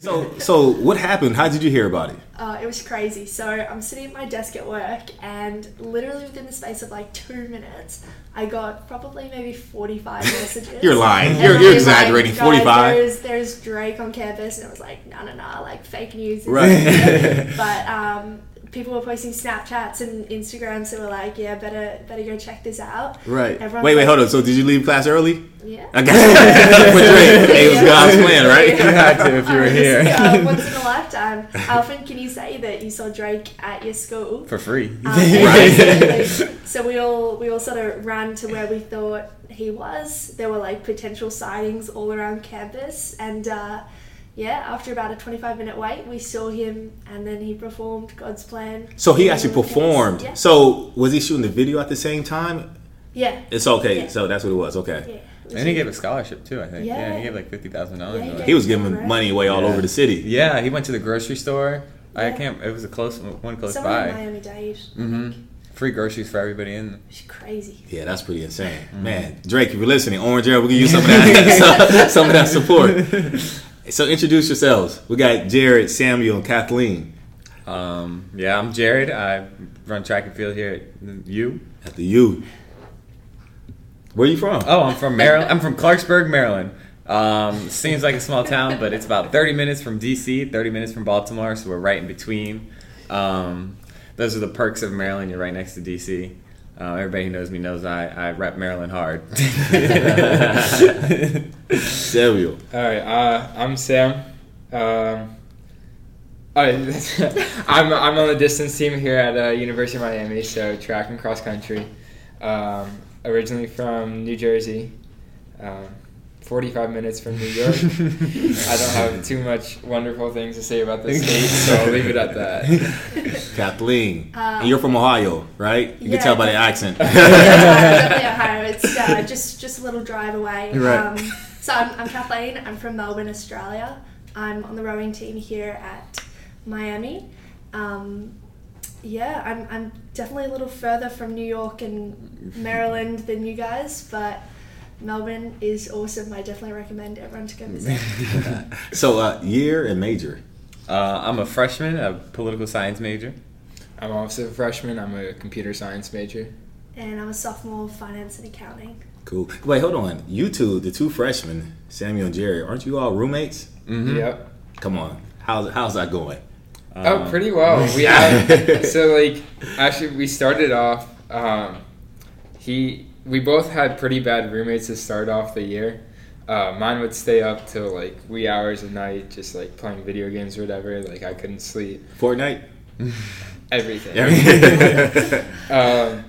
So, so what happened? How did you hear about it? Uh, it was crazy. So I'm sitting at my desk at work, and literally within the space of like two minutes, I got probably maybe 45 messages. You're lying. And You're, you're exaggerating. Like, 45. There's, there's Drake on campus, and it was like, no, no, no, like fake news. Right. but um, people were posting Snapchats and Instagrams, so we're like, yeah, better, better go check this out. Right. Everyone's Wait, wait, like- hold on. So, did you leave class early? Yeah. I guess. For Drake. Hey, it was God's plan, right? You had to if you were Uh, here. uh, once in a lifetime. How often can you say that you saw Drake at your school? For free. Um, Right. exactly. so we all we all sort of ran to where we thought he was. There were like potential sightings all around campus, and uh, yeah, after about a twenty five minute wait, we saw him, and then he performed God's plan. So he actually performed. Yeah. So was he shooting the video at the same time? yeah. It's okay. Yeah. So that's what it was. Okay. Yeah. And he gave a scholarship too, I think. Yeah, Yeah. he gave like fifty thousand Yeah, dollars. he He was giving Right. money away all over the city. Yeah, he went to the grocery store. I can't. It was a close one, close Somewhere in by. Miami Dade. hmm Free groceries for everybody in. It's crazy. Yeah, that's pretty insane, man. Drake, if you're listening, Orange Arrow, we can use some of that, some of that support. So introduce yourselves. We got Jared, Samuel, and Kathleen Um, yeah, I'm Jared. I run track and field here at U. at the U. Where are you from? Oh, I'm from Maryland. I'm from Clarksburg, Maryland. Um, seems like a small town, but it's about 30 minutes from DC, 30 minutes from Baltimore, so we're right in between. Um, those are the perks of Maryland. You're right next to DC. Uh, everybody who knows me knows I, I rep Maryland hard. Samuel. All right, uh, I'm Sam. Um, I'm I'm on the distance team here at uh, University of Miami, so track and cross country. Um, originally from New Jersey, um, 45 minutes from New York. I don't have too much wonderful things to say about the state, so I'll leave it at that. Kathleen. And you're from Ohio, right? You yeah, can tell by the accent. definitely Ohio. It's uh, just just a little drive away. Right. Um, so I'm, I'm Kathleen. I'm from Melbourne, Australia. I'm on the rowing team here at Miami. Um, yeah, I'm, I'm definitely a little further from New York and Maryland than you guys, but Melbourne is awesome. I definitely recommend everyone to go visit. so uh, year and major. uh, I'm a freshman, a political science major. I'm also a freshman. I'm a computer science major. and I'm a sophomore, finance and accounting. Cool. Wait, hold on. You two, the two freshmen, Samuel and Jerry, aren't you all roommates? Mm-hmm. Yep. Come on. How's how's that going? Oh, pretty well. We have so like actually we started off. Um, he we both had pretty bad roommates to start off the year. Uh, mine would stay up till like wee hours of night, just like playing video games or whatever. Like I couldn't sleep. Fortnite? Everything. Um,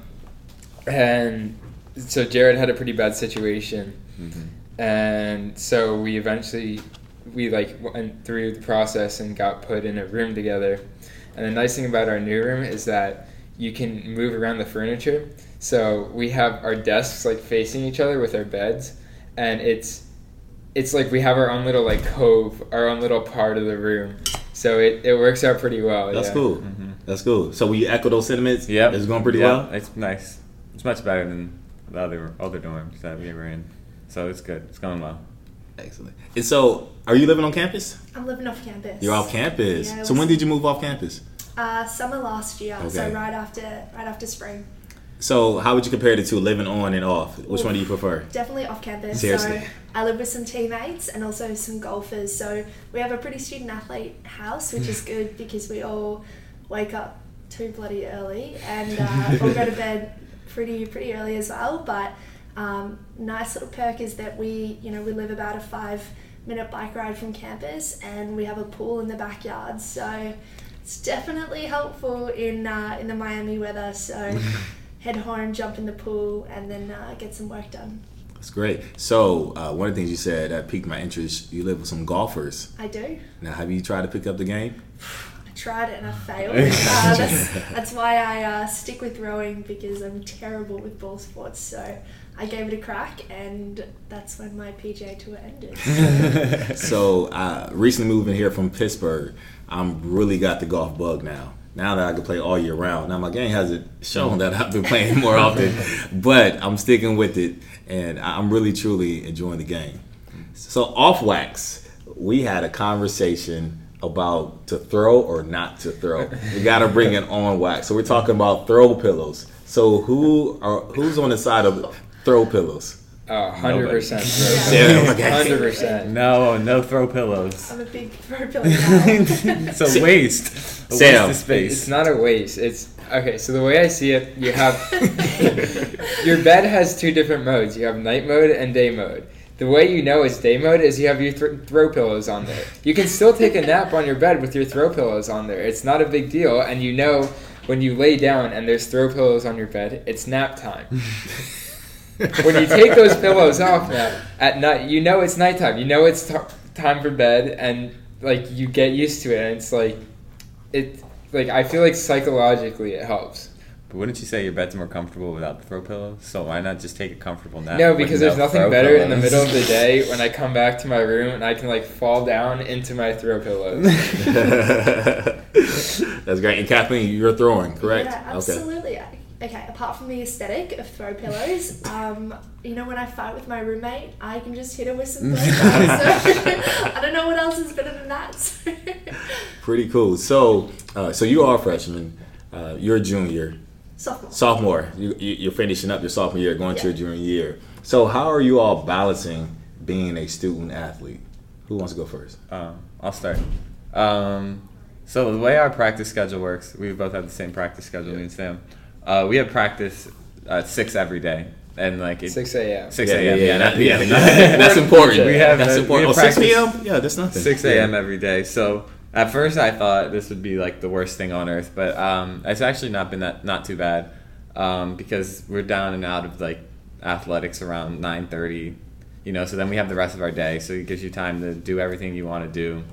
and so Jared had a pretty bad situation, and so we eventually we like went through the process and got put in a room together. And the nice thing about our new room is that you can move around the furniture. So we have our desks like facing each other with our beds, and it's it's like we have our own little like cove, our own little part of the room. So it, it works out pretty well. That's yeah. cool. Mhm. That's cool. So will you echo those sentiments? Yeah, It's going pretty Yep, well? It's nice. It's much better than the other other dorms that we were in. So it's good. It's going well. Excellent. And so, are you living on campus? I'm living off campus. You're off campus. Yeah, I so was- when did you move off campus? Uh, summer last year, Okay. so right after right after spring. So how would you compare the two, living on and off? Which Oof. one do you prefer? Definitely off campus. Seriously. So I live with some teammates and also some golfers. So we have a pretty student athlete house, which is good because we all wake up too bloody early and uh, all go to bed pretty pretty early as well. But um, nice little perk is that we you know we live about a five minute bike ride from campus and we have a pool in the backyard. So it's definitely helpful in uh, in the Miami weather. So head home, jump in the pool, and then uh, get some work done. That's great. So uh, one of the things you said that piqued my interest. You live with some golfers. I do. Now, have you tried to pick up the game? I tried it and I failed. uh, that's, that's why I uh, stick with rowing because I'm terrible with ball sports. So I gave it a crack, and that's when my PGA tour ended. so uh, recently moving here from Pittsburgh, I'm really got the golf bug now. Now that I can play all year round. Now my game hasn't shown that I've been playing more often, but I'm sticking with it, and I'm really truly enjoying the game. So off wax, we had a conversation about to throw or not to throw. We got to bring it on wax. So we're talking about throw pillows. So who are who's on the side of throw pillows? Uh, oh, 100% Yeah, throw. okay. 100%. No, no throw pillows. I'm a big throw pillow guy. It's a waste. A Sam. waste of space. It's not a waste. It's okay. So the way I see it, you have your bed has two different modes. You have night mode and day mode. The way you know it's day mode is you have your th- throw pillows on there. You can still take a nap on your bed with your throw pillows on there. It's not a big deal, and you know when you lay down and there's throw pillows on your bed, it's nap time. when you take those pillows off now at night, you know it's nighttime. You know it's t- time for bed, and like you get used to it. And it's like it, like I feel like psychologically it helps. But wouldn't you say your bed's more comfortable without the throw pillow? So why not just take a comfortable nap? no, because there's nothing throw better in the middle of the day when I come back to my room and I can like fall down into my throw pillows. That's great. And Kathleen, you're throwing, correct? Yeah, absolutely. Okay, apart from the aesthetic of throw pillows, um, you know, when I fight with my roommate, I can just hit her with some throw pillows. So I don't know what else is better than that. So. Pretty cool. So, uh, so you are a freshman. Uh, you're a junior, Sophomore. sophomore. You, you, you're finishing up your sophomore year, going to your junior year. So, how are you all balancing being a student athlete? Who wants to go first? Um, I'll start. Um, so the way our practice schedule works, we both have the same practice schedule, me and Sam. Uh, we have practice at six every day, and like it, 6 a.m. 6 a.m. yeah, yeah, not yeah, PM. that's important. We have that's uh, important. we Oh, have 6 p.m. practice- Yeah, that's nothing. 6 a.m. Yeah. every day. So at first I thought this would be like the worst thing on earth, but um, it's actually not been that not too bad um, because we're down and out of like athletics around 9:30. You know, so then we have the rest of our day, so it gives you time to do everything you want to do.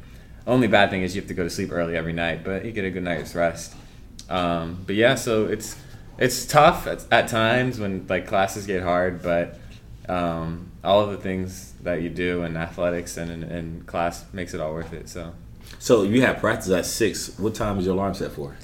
Only bad thing is you have to go to sleep early every night, but you get a good night's rest. Um, but yeah, so it's it's tough at, at times when like classes get hard, but um, all of the things that you do in athletics and in, in class makes it all worth it. So So, you have practice at 6. What time is your alarm set for?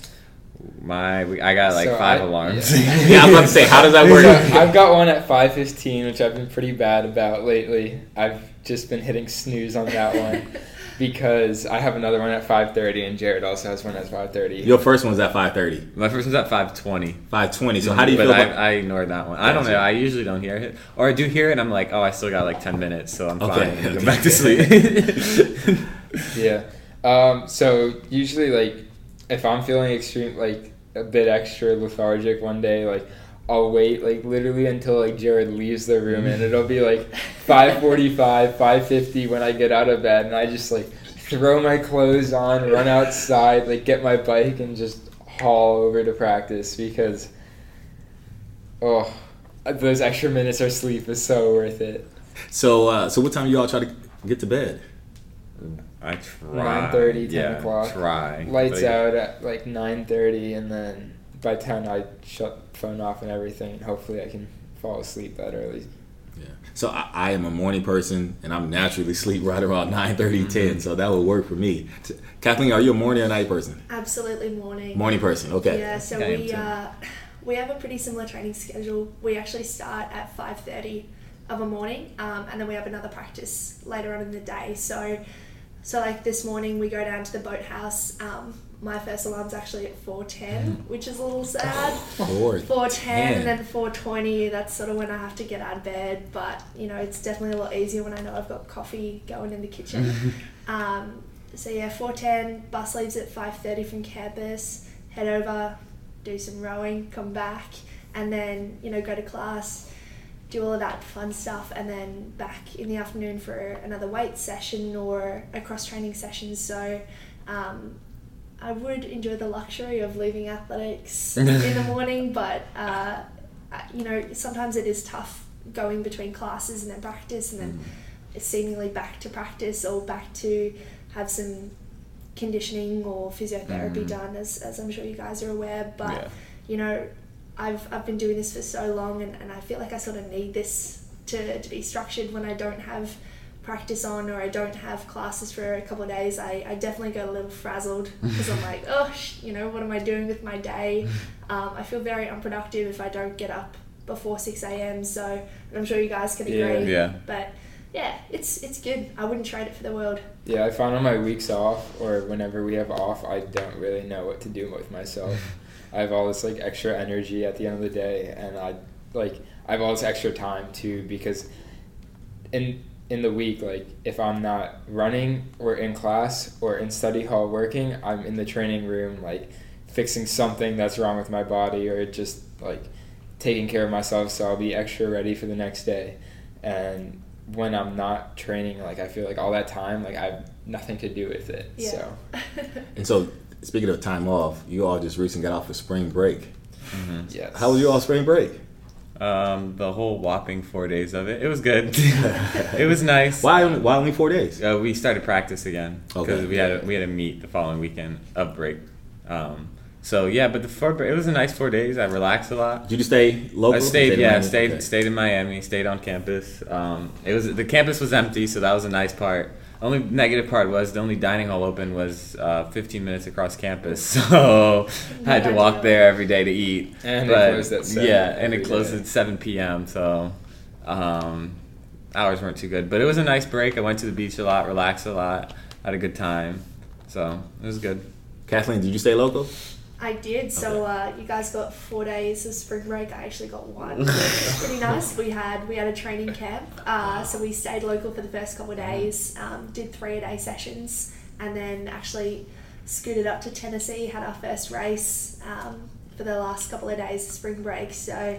my we, I got like So five I- alarms. yeah, I'm about to say, how does that work? So I've got one at 5:15, which I've been pretty bad about lately. I've just been hitting snooze on that one because I have another one at 5:30, and Jared also has one at 5:30. Your first one's at 5.30. my first one's at five twenty. 5.20. So, how do you but feel I, about... I ignored that one. I don't know. I usually don't hear it, or I do hear it. and I'm like, oh, I still got like ten minutes, so I'm Okay, fine. okay. Go back to sleep. Yeah. Um, so usually, like, if I'm feeling extreme, like a bit extra lethargic one day, like I'll wait like literally until like Jared leaves the room, and it'll be like 5:45, 5:50 when I get out of bed, and I just like throw my clothes on, run outside, like get my bike, and just haul over to practice because oh, those extra minutes of sleep is so worth it. So, uh, so what time you all try to get to bed? I try. 9:30, 10 yeah, o'clock. Try. lights But- out at like 9.30 and then by 10 i shut phone off and everything and hopefully i can fall asleep that early Yeah. So I, I am a morning person, and I'm naturally sleep right around 9, 30, 10, Mm-hmm. so that would work for me. T- Kathleen, are you a morning or night person? Absolutely morning. Morning person, okay. Yeah, so Yeah, we uh, we have a pretty similar training schedule. We actually start at five thirty of a morning, um, and then we have another practice later on in the day. So, so like this morning we go down to the boathouse. Um, my first alarm's actually at four ten, which is a little sad. Four. Four ten Man. and then four twenty. That's sort of when I have to get out of bed. But you know, it's definitely a lot easier when I know I've got coffee going in the kitchen. um, so yeah, four ten. Bus leaves at five thirty from campus. Head over, do some rowing, come back, and then you know go to class, do all of that fun stuff, and then back in the afternoon for another weight session or a cross training session. So. Um, I would enjoy the luxury of leaving athletics in the morning, but uh, you know sometimes it is tough going between classes and then practice and then seemingly back to practice or back to have some conditioning or physiotherapy Mhm. done as, as I'm sure you guys are aware but Yeah. you know I've, I've been doing this for so long and, and I feel like I sort of need this to, to be structured when I don't have practice on or I don't have classes for a couple of days I, I definitely get a little frazzled because I'm like oh sh- you know what am I doing with my day um, I feel very unproductive if I don't get up before 6 a.m so I'm sure you guys can agree Yeah. yeah. but yeah it's it's good I wouldn't trade it for the world Yeah, I find on my weeks off or whenever we have off, I don't really know what to do with myself. I have all this like extra energy at the end of the day, and I like I have all this extra time too because in in the week, like if I'm not running or in class or in study hall working, I'm in the training room like fixing something that's wrong with my body or just like taking care of myself so I'll be extra ready for the next day. And when I'm not training, like I feel like all that time, like I have nothing to do with it. Yeah. So And so, speaking of time off, you all just recently got off of spring break. Mhm. yes. How was your all spring break? Um, the whole whopping four days of it. It was good. it was nice. Why only, why only four days? Uh, we started practice again because Okay. we had a, we had a meet the following weekend of break. Um, so yeah, but the four it was a nice four days. I relaxed a lot. Did you just stay local? I stayed, in yeah, stayed Okay. stayed in Miami, stayed on campus. Um, it was the campus was empty, so that was a nice part. Only negative part was the only dining hall open was uh, 15 minutes across campus, so I had to walk there every day to eat. And it But, closed at 7 yeah, and it closed day. at 7 p.m. So um, hours weren't too good, but it was a nice break. I went to the beach a lot, relaxed a lot, had a good time, so it was good. Kathleen, did you stay local? I did. So uh, you guys got four days of spring break. I actually got one. It was pretty nice. We had we had a training camp. Uh, so we stayed local for the first couple of days. Um, did three a day sessions, and then actually scooted up to Tennessee. Had our first race um, for the last couple of days of spring break. So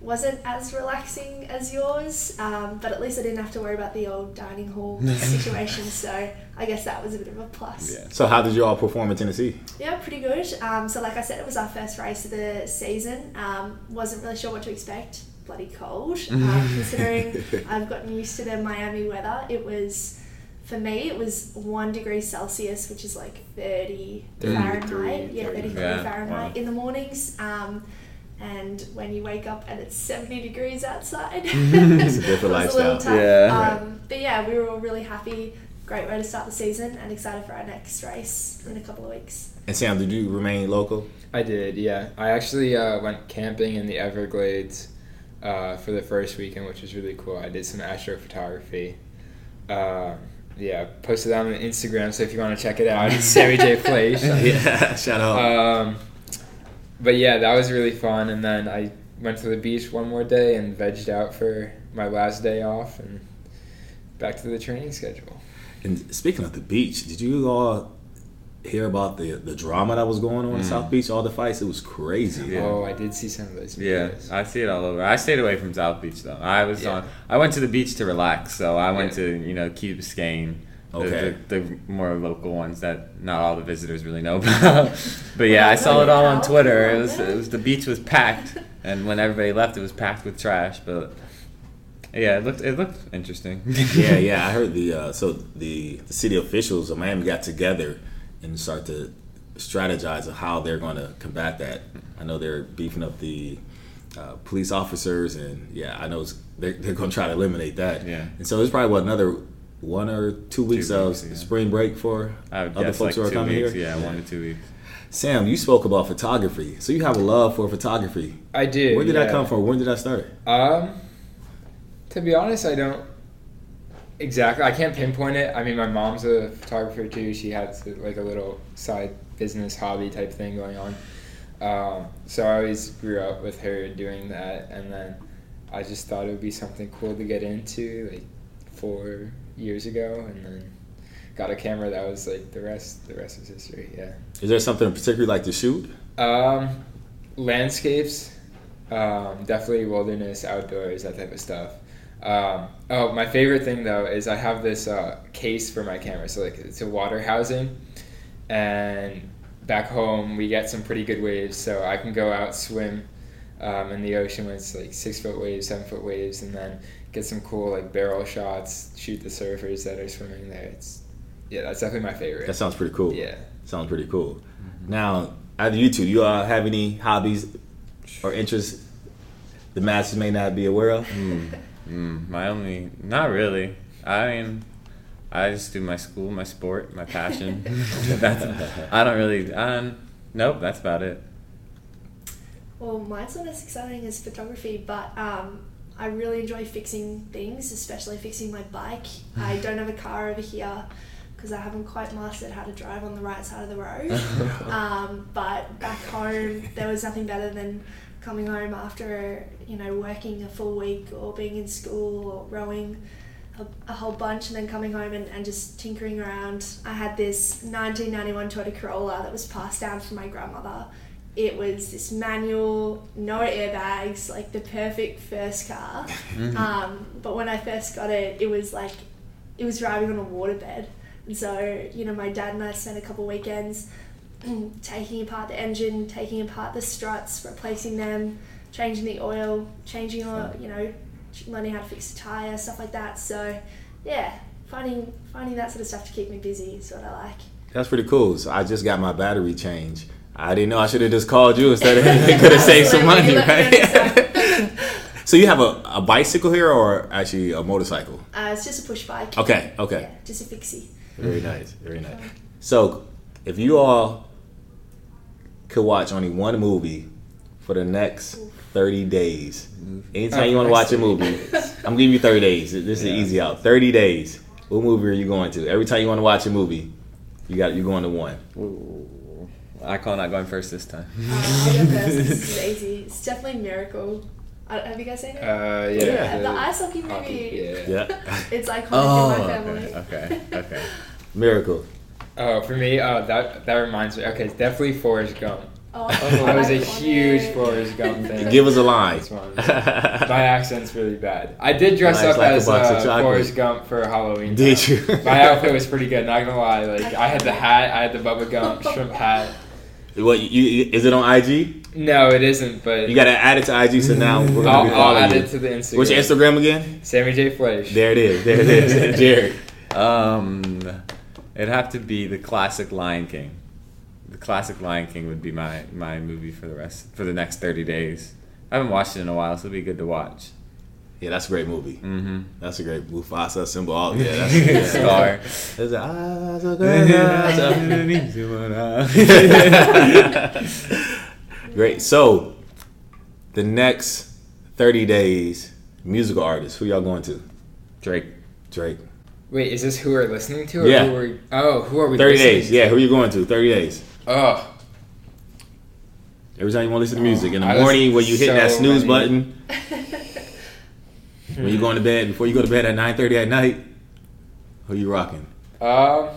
wasn't as relaxing as yours, um, but at least I didn't have to worry about the old dining hall situation. So I guess that was a bit of a plus. Yeah. So how did you all perform in Tennessee? Yeah, pretty good. Um, so, like I said, it was our first race of the season. Um, wasn't really sure what to expect. Bloody cold. Um, considering I've gotten used to the Miami weather, it was for me. It was one degree Celsius, which is like thirty 33, Fahrenheit. Yeah, thirty three Yeah, Fahrenheit wow. in the mornings. Um, and when you wake up and it's seventy degrees outside, It's a different it was a little lifestyle. tough. Yeah. Um, but yeah, we were all really happy. Great way to start the season, and excited for our next race in a couple of weeks. And Sam, did you remain local? I did, yeah. I actually uh, went camping in the Everglades uh, for the first weekend, which was really cool. I did some astrophotography. Uh, yeah, posted that on Instagram, so if you want to check it out, it's Sammy J Place. yeah, shout out. Um, but yeah, that was really fun. And then I went to the beach one more day and vegged out for my last day off and back to the training schedule. And speaking of the beach, did you all hear about the the drama that was going on in Mm. South Beach? All the fights, it was crazy. Yeah. Oh, I did see some of those Yeah. I see it all over. I stayed away from South Beach though. I was Yeah. on. I went to the beach to relax, so I went Yeah. to you know Key Biscayne, the, Okay. the, the more local ones that not all the visitors really know about. but yeah, I saw it all on Twitter. It was it was the beach was packed, and when everybody left, it was packed with trash. But yeah, it looked it looked interesting. yeah, yeah. I heard the uh, so the, the city officials of Miami got together and start to strategize of how they're going to combat that. I know they're beefing up the uh, police officers, and yeah, I know it's, they're, they're going to try to eliminate that. Yeah. And so it's probably what another one or two weeks of weeks, yeah. spring break for other folks like who are coming weeks. here. Yeah, one to two weeks. Sam, you spoke about photography, so you have a love for photography. I did. Where did that come from? When did that start? Um, to be honest, I don't exactly. I can't pinpoint it. I mean, my mom's a photographer too. She has like a little side business hobby type thing going on. Um, so I always grew up with her doing that, and then I just thought it would be something cool to get into like four years ago, and then got a camera that was like the rest. The rest is history. Yeah. Is there something particularly like to shoot? Um, landscapes, um, definitely wilderness, outdoors, that type of stuff. Um, oh, my favorite thing though is I have this uh, case for my camera. So like it's a water housing, and back home we get some pretty good waves, so I can go out swim um, in the ocean when it's like six foot waves, seven foot waves, and then get some cool like barrel shots, shoot the surfers that are swimming there. It's yeah, that's definitely my favorite. That sounds pretty cool. yeah. Sounds pretty cool. Now, out of you two, you all have any hobbies or interests the masses may not be aware of? Mm, my only, not really. I mean, I just do my school, my sport, my passion. that's, I don't really. Um, nope, that's about it. Well, mine's not as exciting as photography, but um, I really enjoy fixing things, especially fixing my bike. I don't have a car over here because I haven't quite mastered how to drive on the right side of the road. um, but back home, there was nothing better than coming home after you know working a full week or being in school or rowing a, a whole bunch and then coming home and, and just tinkering around. I had this 1991 Toyota Corolla that was passed down from my grandmother. It was this manual, no airbags, like the perfect first car. Um, but when I first got it, it was like it was driving on a waterbed. And so, you know, my dad and I spent a couple weekends taking apart the engine, taking apart the struts, replacing them, changing the oil, changing oil, you know, learning how to fix the tire, stuff like that. So, yeah, finding finding that sort of stuff to keep me busy is what I like. That's pretty cool. So I just got my battery changed. I didn't know I should have just called you instead of could have saved some money, Absolutely. You let me right? so you have a, a bicycle here or actually a motorcycle? Uh, it's just a push bike. Okay, okay. Yeah, just a fixie. Very nice, very nice. So, if you all could watch only one movie for the next 30 days, anytime you want to watch a movie, I'm giving you 30 days. This is Yeah. easy out. 30 days. What movie are you going to? Every time you want to watch a movie, you got you're going to one. Ooh. I call not going first this time. Uh, I'll. This is easy. It's definitely Miracle. Uh, have you guys seen it? Uh, yeah. yeah, the ice hockey movie. hockey, yeah. Yeah. It's iconic Oh, in my family. okay, okay, okay. Miracle. Oh, for me, uh, that that reminds me. Okay, it's definitely Forrest Gump. Oh, I was a iconic. huge Forrest Gump fan. Give us a line. My accent's really bad. I did dress Life's up like a as box of uh. Forrest Gump for Halloween. Did time. you? My outfit was pretty good. Not gonna lie. Like I had the hat, I had the Bubba Gump shrimp hat. What you, you- is it on IG? No, it isn't. But You got to add it to IG. So now we're gonna I'll, be I'll following add you. it to the Instagram. What's your Instagram again? Sammy J Flash. There it is. There it is. Jared. Um, it'd have to be the classic Lion King. The classic Lion King would be my my movie for the rest for the next thirty days. I haven't watched it in a while, so it'd be good to watch. Yeah, that's a great movie. Mm-hmm. That's a great Mufasa Simba. All, yeah, that's yeah. Scar. A, ah, so good, ah, so- Great. So, the next 30 days, musical artists, who y'all going to? Drake. Drake. Wait, is this who we're listening to? Or Yeah. Who we're, oh, who are we? 30 listening days. Yeah, who are you going to? 30 days. Oh, Every time you want to listen to music. In the I morning, when you hit that snooze many. button, when you going to bed, before you go to bed at 9.30 at night, who you rocking? Um,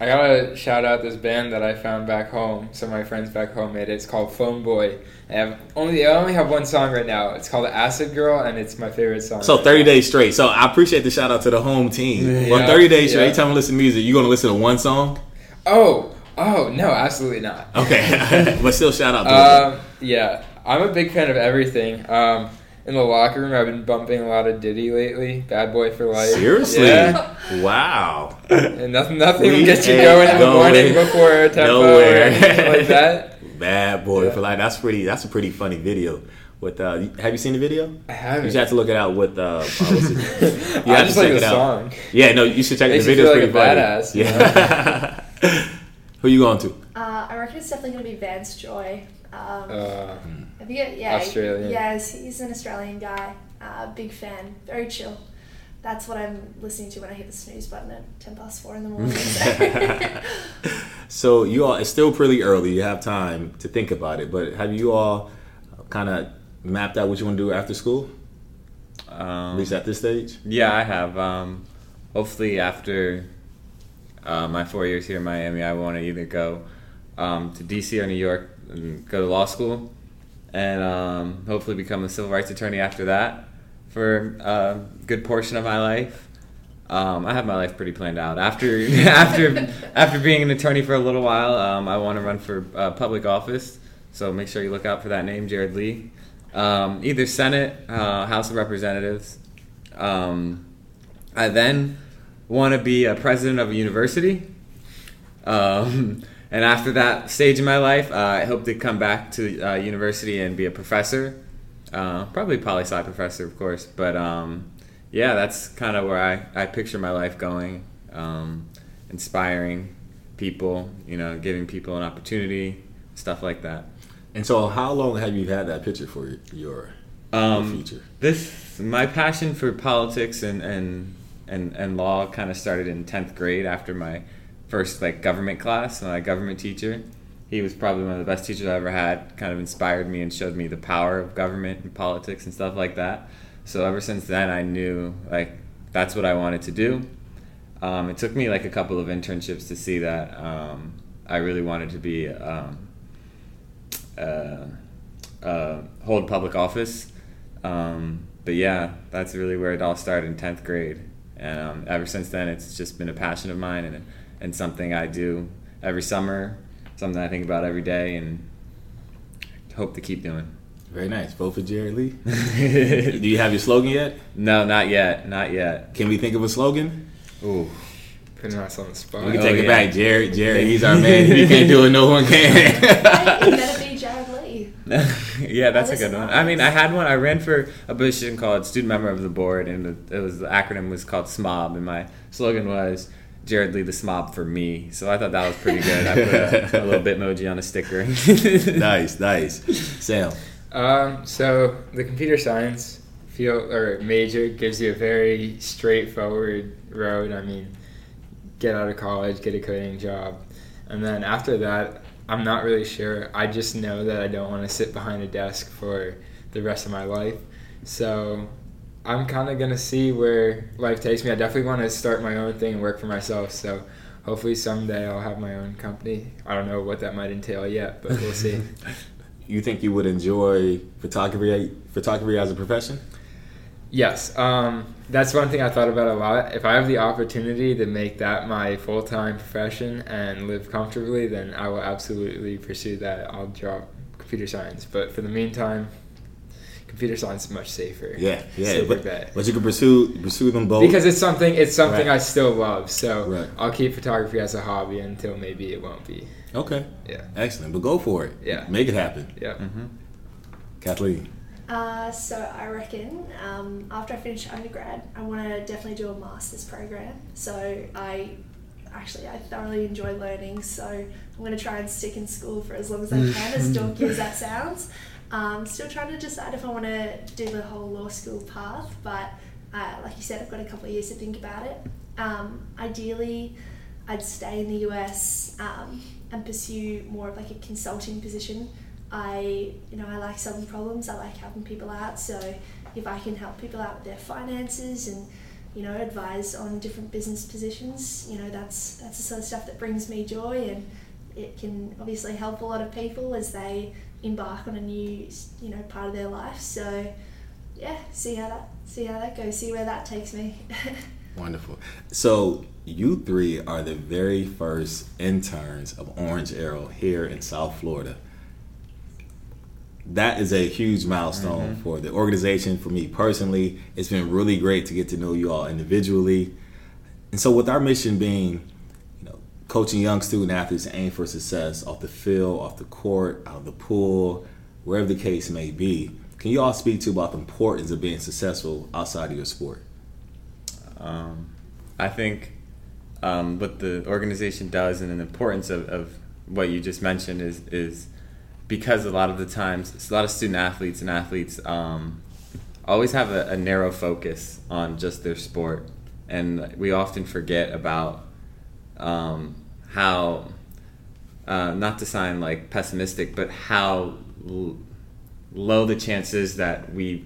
I gotta shout out this band that I found back home. Some of my friends back home made it. It's called Phone Boy. I have only I only have one song right now. It's called Acid Girl, and it's my favorite song. So right 30 now. days straight. So I appreciate the shout out to the home team. Yeah, Well, 30 days straight, yeah. anytime I listen to music, you going to listen to one song? Oh, oh no, absolutely not. Okay. but still shout out to them. Um, yeah, I'm a big fan of everything. Um, in the locker room, I've been bumping a lot of Diddy lately. Bad Boy for Life. Seriously? Yeah. Wow. And nothing, nothing We will get you going in the going morning before a tempo nowhere. or anything like that. Bad boy Yeah. for life. That's pretty. That's a pretty funny video. With uh, have you seen the video? I haven't. You just have to look it out with. Uh, what's it? You I have just to like check the it out. song. Yeah, no, you should check Makes the video. feel Pretty like a funny. badass, you Yeah. Who you going to? Uh, I reckon it's definitely going to be Vance Joy. Um, Uh, I think it, yeah, Australian. Yes, he's an Australian guy. Uh, big fan, very chill. That's what I'm listening to when I hit the snooze button at ten past four in the morning. so. So you all, it's still pretty early. You have time to think about it. But have you all kind of mapped out what you want to do after school? At Um, least at this stage. Yeah, I have. Um, hopefully, after uh, my four years here in Miami, I want to either go um, to DC or New York and go to law school, and um, hopefully become a civil rights attorney after that for a good portion of my life. Um, I have my life pretty planned out. After after after being an attorney for a little while, um, I want to run for uh, public office. So make sure you look out for that name, Jared Lee. um, either Senate, uh, House of Representatives. Um, I then want to be a president of a university. Um, and after that stage in my life, uh, I hope to come back to uh, university and be a professor. Uh, probably poli sci professor, of course. But um, yeah, that's kind of where I, I picture my life going. Um, inspiring people, you know, giving people an opportunity, stuff like that. And so, how long have you had that picture for your your Um, future? This my passion for politics and and and, and law kind of started in tenth grade after my first like government class. My government teacher, he was probably one of the best teachers I ever had. Kind of inspired me and showed me the power of government and politics and stuff like that. So ever since then, I knew like that's what I wanted to do. Um, it took me like a couple of internships to see that um, I really wanted to be um, uh, uh, hold public office. Um, but yeah, that's really where it all started in tenth grade, and um, ever since then, it's just been a passion of mine and and something I do every summer, something I think about every day, and hope to keep doing. Very nice. Vote for Jared Lee. Do you have your slogan yet? no, not yet, not yet. Can we think of a slogan? Ooh. Putting us on the spot. We can Oh, take it yeah. back. Jared, Jared, he's our man. If he can't do it, no one can. Hey, you better be Jared Lee. yeah, that's a good one. I mean, I had one. I ran for a position called student member of the board, and it was the acronym was called SMOB, and my slogan was Jared Lee the SMOB for me. So I thought that was pretty good. I put a, a little Bitmoji on a sticker. nice, nice. Sam, Um, so the computer science field or major gives you a very straightforward road. I mean, get out of college, get a coding job, and then after that, I'm not really sure. I just know that I don't want to sit behind a desk for the rest of my life. So I'm kind of gonna see where life takes me. I definitely want to start my own thing and work for myself. So hopefully someday I'll have my own company. I don't know what that might entail yet, but we'll see. you think you would enjoy photography photography as a profession? Yes, um, that's one thing I thought about a lot. If I have the opportunity to make that my full time profession and live comfortably, then I will absolutely pursue that. I'll drop computer science, but for the meantime, computer science is much safer. Yeah, yeah. Safer But, bet. but you can pursue pursue them both. Because it's something, it's something Right. I still love. So Right. I'll keep photography as a hobby until maybe it won't be. okay, Yeah, excellent. But go for it. Yeah. make it happen. yeah. hmm Kathleen. Uh, so I reckon um, after I finish undergrad, I want to definitely do a master's program. So I actually I thoroughly enjoy learning. So I'm going to try and stick in school for as long as I can, as dorky as that sounds. Um, still trying to decide if I want to do the whole law school path, but uh, like you said, I've got a couple of years to think about it. Um, ideally, I'd stay in the US um, and pursue more of like a consulting position. I, you know, I like solving problems. I like helping people out. So if I can help people out with their finances and, you know, advise on different business positions, you know, that's that's the sort of stuff that brings me joy, and it can obviously help a lot of people as they embark on a new, you know, part of their life. So yeah, see how that see how that goes. See where that takes me. Wonderful. So you three are the very first interns of Orange Arrow here in South Florida. That is a huge milestone mm-hmm. for the organization, for me personally. It's been really great to get to know you all individually. And so with our mission being, you know, coaching young student athletes to aim for success off the field, off the court, out of the pool, wherever the case may be, can you all speak to about the importance of being successful outside of your sport? Um, I think um, what the organization does and the importance of, of what you just mentioned is is because a lot of the times a lot of student athletes and athletes um, always have a, a narrow focus on just their sport and we often forget about um, how uh, not to sound like pessimistic but how l- low the chances that we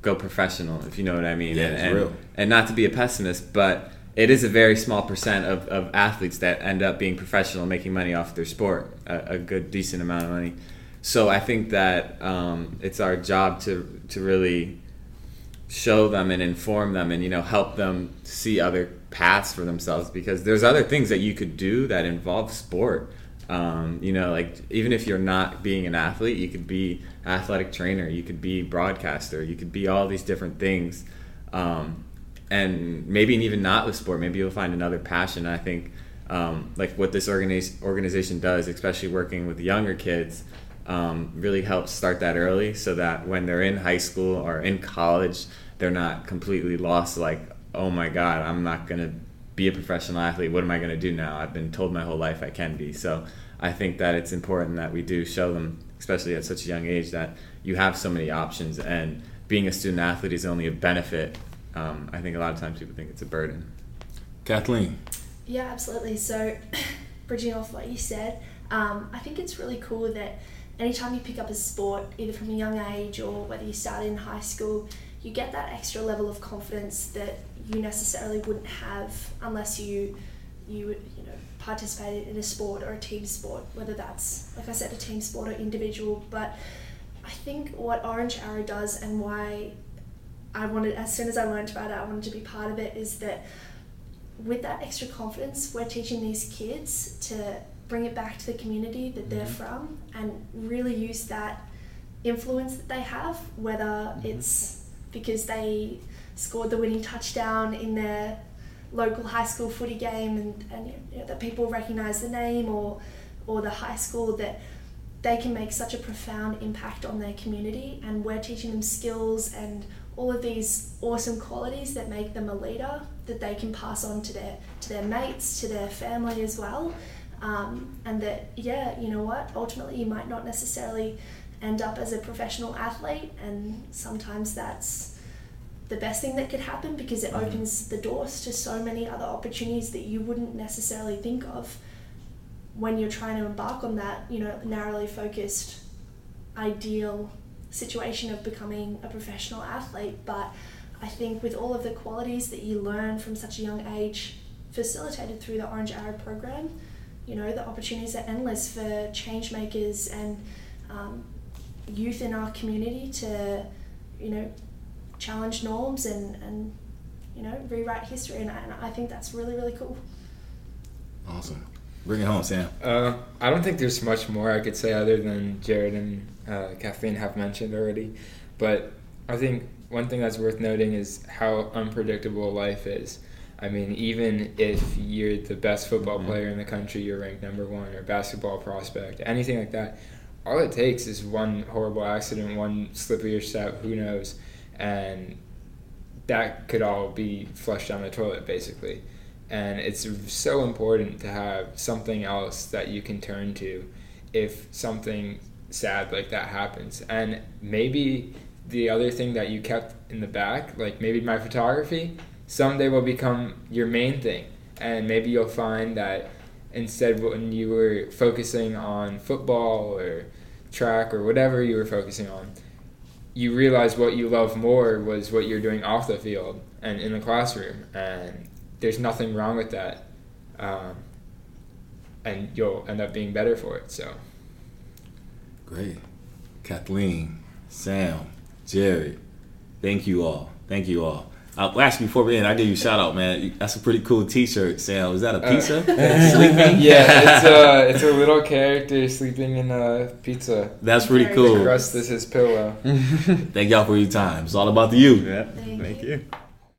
go professional if you know what I mean Yeah, and, it's and, real. and not to be a pessimist but it is a very small percent of, of athletes that end up being professional making money off their sport a, a good decent amount of money so I think that um, it's our job to to really show them and inform them and you know help them see other paths for themselves because there's other things that you could do that involve sport Um, you know, like even if you're not being an athlete, you could be athletic trainer, you could be broadcaster, you could be all these different things. Um, and maybe even not with sport, maybe you'll find another passion. I think um, like what this organiz- organization does, especially working with younger kids, um, really helps start that early so that when they're in high school or in college, they're not completely lost like, oh my God, I'm not going to be a professional athlete. What am I going to do now? I've been told my whole life I can be. So I think that it's important that we do show them, especially at such a young age, that you have so many options and being a student athlete is only a benefit. Um, I think a lot of times people think it's a burden. Kathleen. Yeah, absolutely. So, bridging off what you said, um, I think it's really cool that anytime you pick up a sport, either from a young age or whether you start in high school, you get that extra level of confidence that you necessarily wouldn't have unless you you you know participated in a sport or a team sport, whether that's like I said a team sport or individual. But I think what Orange Arrow does and why I wanted as soon as I learned about it, I wanted to be part of it is that with that extra confidence, we're teaching these kids to bring it back to the community that they're Mhm. from and really use that influence that they have, whether Mhm. it's because they scored the winning touchdown in their local high school footy game and, and you know, that people recognize the name or or the high school that they can make such a profound impact on their community. And we're teaching them skills and all of these awesome qualities that make them a leader that they can pass on to their to their mates to their family as well. Um, and that yeah you know what? Ultimately you might not necessarily end up as a professional athlete and sometimes that's the best thing that could happen because it Mhm. opens the doors to so many other opportunities that you wouldn't necessarily think of when you're trying to embark on that you know narrowly focused ideal situation of becoming a professional athlete but i think with all of the qualities that you learn from such a young age facilitated through the orange arrow program you know the opportunities are endless for change makers and um, youth in our community to you know challenge norms and, and you know rewrite history and I, and I think that's really really cool Awesome. Bring it home, Sam. Uh, I don't think there's much more I could say other than Jared and uh, Kathleen have mentioned already. But I think one thing that's worth noting is how unpredictable life is. I mean, even if you're the best football Mhm. player in the country, you're ranked number one, or basketball prospect, anything like that, all it takes is one horrible accident, one slip of your step, who knows, and that could all be flushed down the toilet, basically. And it's so important to have something else that you can turn to if something sad like that happens. And maybe the other thing that you kept in the back like maybe my photography someday will become your main thing. And maybe you'll find that instead when you were focusing on football or track or whatever you were focusing on you realize what you love more was what you're doing off the field and in the classroom and there's nothing wrong with that um, and you'll end up being better for it so Great. Kathleen, Sam, Jerry, thank you all. Thank you all. Uh, well, actually, before we end, I give you a shout out, man. That's a pretty cool T-shirt, Sam. Is that a pizza? Sleeping? yeah it's a, it's a little character sleeping in a pizza That's pretty Very the cool. crust is his pillow Thank y'all for your time. It's all about the you. Yeah. Thank Thank you. you.